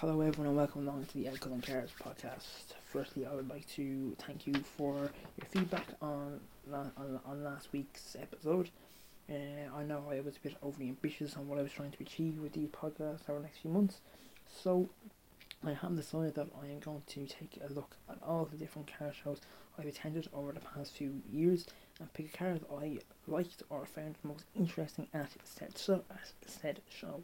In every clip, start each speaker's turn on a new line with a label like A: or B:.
A: Hello, everyone, and welcome along to the Ed and Cares podcast. Firstly, I would like to thank you for your feedback on on, on last week's episode. Uh, I know I was a bit overly ambitious on what I was trying to achieve with these podcasts over the next few months, so I have decided that I am going to take a look at all the different car shows I've attended over the past few years and pick a car that I liked or found most interesting at said, so, at said show.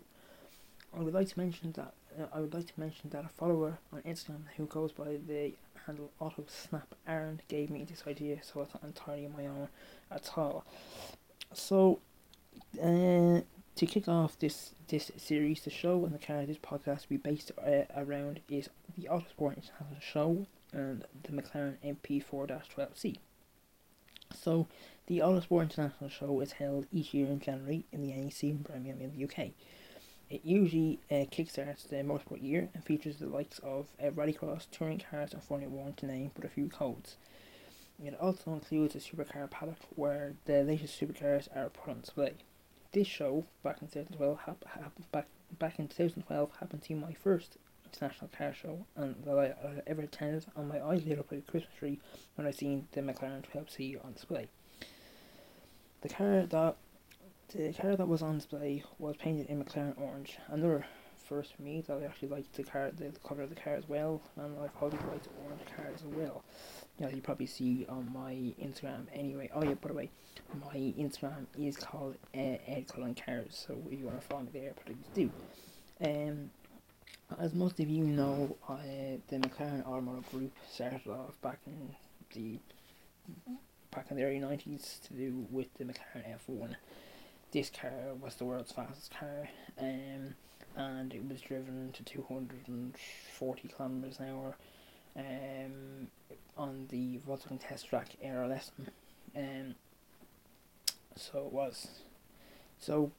A: I would like to mention that uh, I would like to mention that a follower on Instagram who goes by the handle Auto Snap Aaron gave me this idea, so it's not entirely my own at all. So, uh, to kick off this this series, the show and the car this podcast will be based uh, around is the Autosport International Show and the McLaren MP4-12C. So, the Autosport International Show is held each year in January in the NEC in Birmingham in the UK. It usually uh, kickstarts the motorsport year and features the likes of uh, rallycross, touring cars, and Formula One to name but a few codes. It also includes a supercar paddock where the latest supercars are put on display. This show, back in 2012, hap- hap- back, back in 2012, happened to be my first international car show and that I, I ever attended, and my eyes lit up like a Christmas tree when I seen the McLaren 12C on display. The car that the car that was on display was painted in McLaren orange. Another first for me that I actually liked the car, the colour of the car as well, and I probably liked orange car as well. Yeah, you probably see on my Instagram anyway. Oh yeah, by the way, my Instagram is called uh, Ed Cullen Cars, so if you want to follow me there, please do. Um, as most of you know, I, the McLaren Automotive Group started off back in the back in the early nineties to do with the McLaren F one this car was the world's fastest car, um, and it was driven to 240 kilometers an hour um, on the Volkswagen test track Ehra-Lessien. Um, so it was. So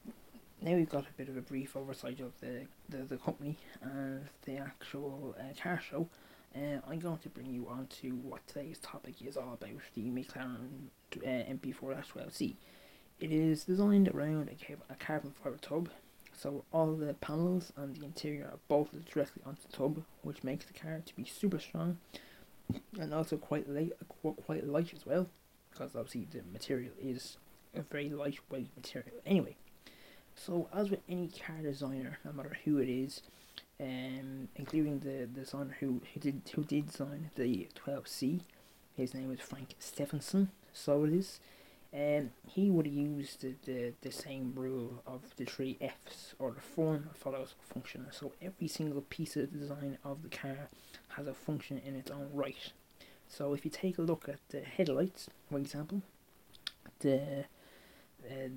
A: now we've got a bit of a brief oversight of the, the, the company and the actual uh, car show. Uh, I'm going to bring you on to what today's topic is all about the McLaren uh, MP4-12C. It is designed around a, carbon fibre tub, so all the panels and the interior are bolted directly onto the tub, which makes the car to be super strong and also quite light, quite light as well, because obviously the material is a very lightweight material. Anyway, so as with any car designer, no matter who it is, um, including the designer who, who did who did design the 12C, his name is Frank Stephenson. So it is. And he would use the, the, the same rule of the three F's, or the form follows function. So every single piece of design of the car has a function in its own right. So if you take a look at the headlights, for example, the, uh,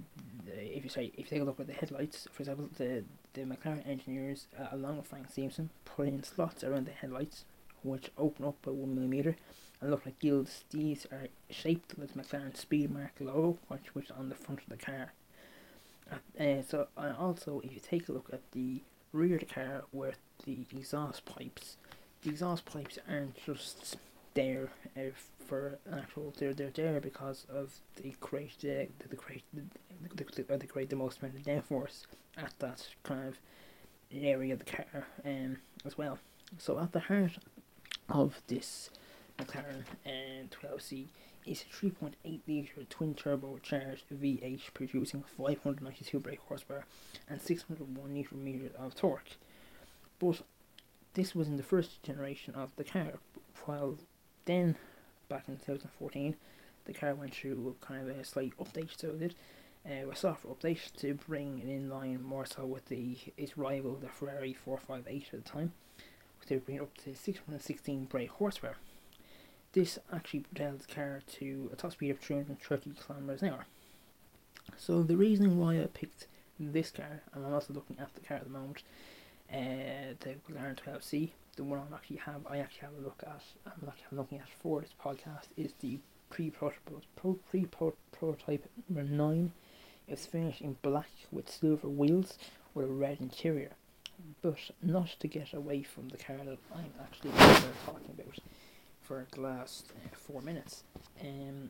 A: the if you say if you take a look at the headlights, for example, the the McLaren engineers, uh, along with Frank Stephenson put in slots around the headlights, which open up by one millimeter and look like gills. These are shaped like McLaren Speedmark logo, which was on the front of the car. Uh, so, also, if you take a look at the rear of the car with the exhaust pipes, the exhaust pipes aren't just there uh, for actual. They're they're there because of the create the the create the, the, the, the create the most amount of downforce at that kind of area of the car um as well. So at the heart of this McLaren and 12C is a 3.8 litre twin turbo charged V8 producing 592 brake horsepower and 601 newton meters of torque. But this was in the first generation of the car, while then, back in 2014, the car went through kind of a slight update, so it did, uh, a software update to bring it in line more so with the its rival, the Ferrari 458 at the time, to bring up to 616 brake horsepower this actually propelled the car to a top speed of 330 kilometers an hour. So the reason why I picked this car, and I'm also looking at the car at the moment, uh, the McLaren 12C, the one I'm actually have I actually have a look at, I'm actually looking at for this podcast is the pre-prototype pro, pre-prototype number nine. It's finished in black with silver wheels with a red interior, but not to get away from the car that I'm actually talking about for the last uh, four minutes. Um,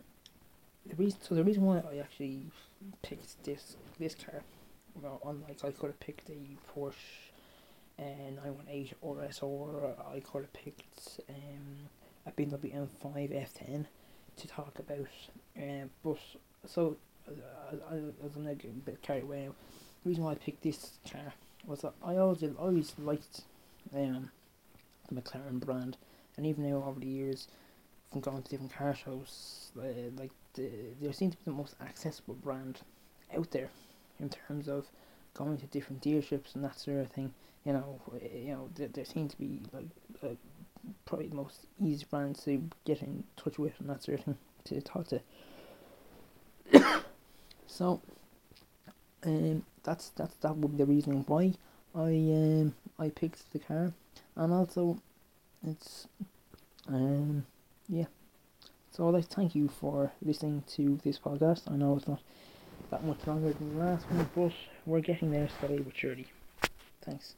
A: the reason, so the reason why I actually picked this this car, well, unlike I could have picked a Porsche and uh, 918 RS or I could have picked um, a BMW M5 F10 to talk about. Um, but so uh, I, I was gonna get a bit carried away. The reason why I picked this car was that I always always liked um, the McLaren brand, and even now over the years, from going to different car shows, uh, like the, they seem to be the most accessible brand out there in terms of going to different dealerships and that sort of thing. You know, you know, there, there seem to be like uh, probably the most easy brands to get in touch with and that sort of thing to talk to. so, um, that's that's that would be the reason why I um I picked the car, and also it's um yeah. So like thank you for listening to this podcast. I know it's not that much longer than the last one, but we're getting there slowly but surely. Thanks.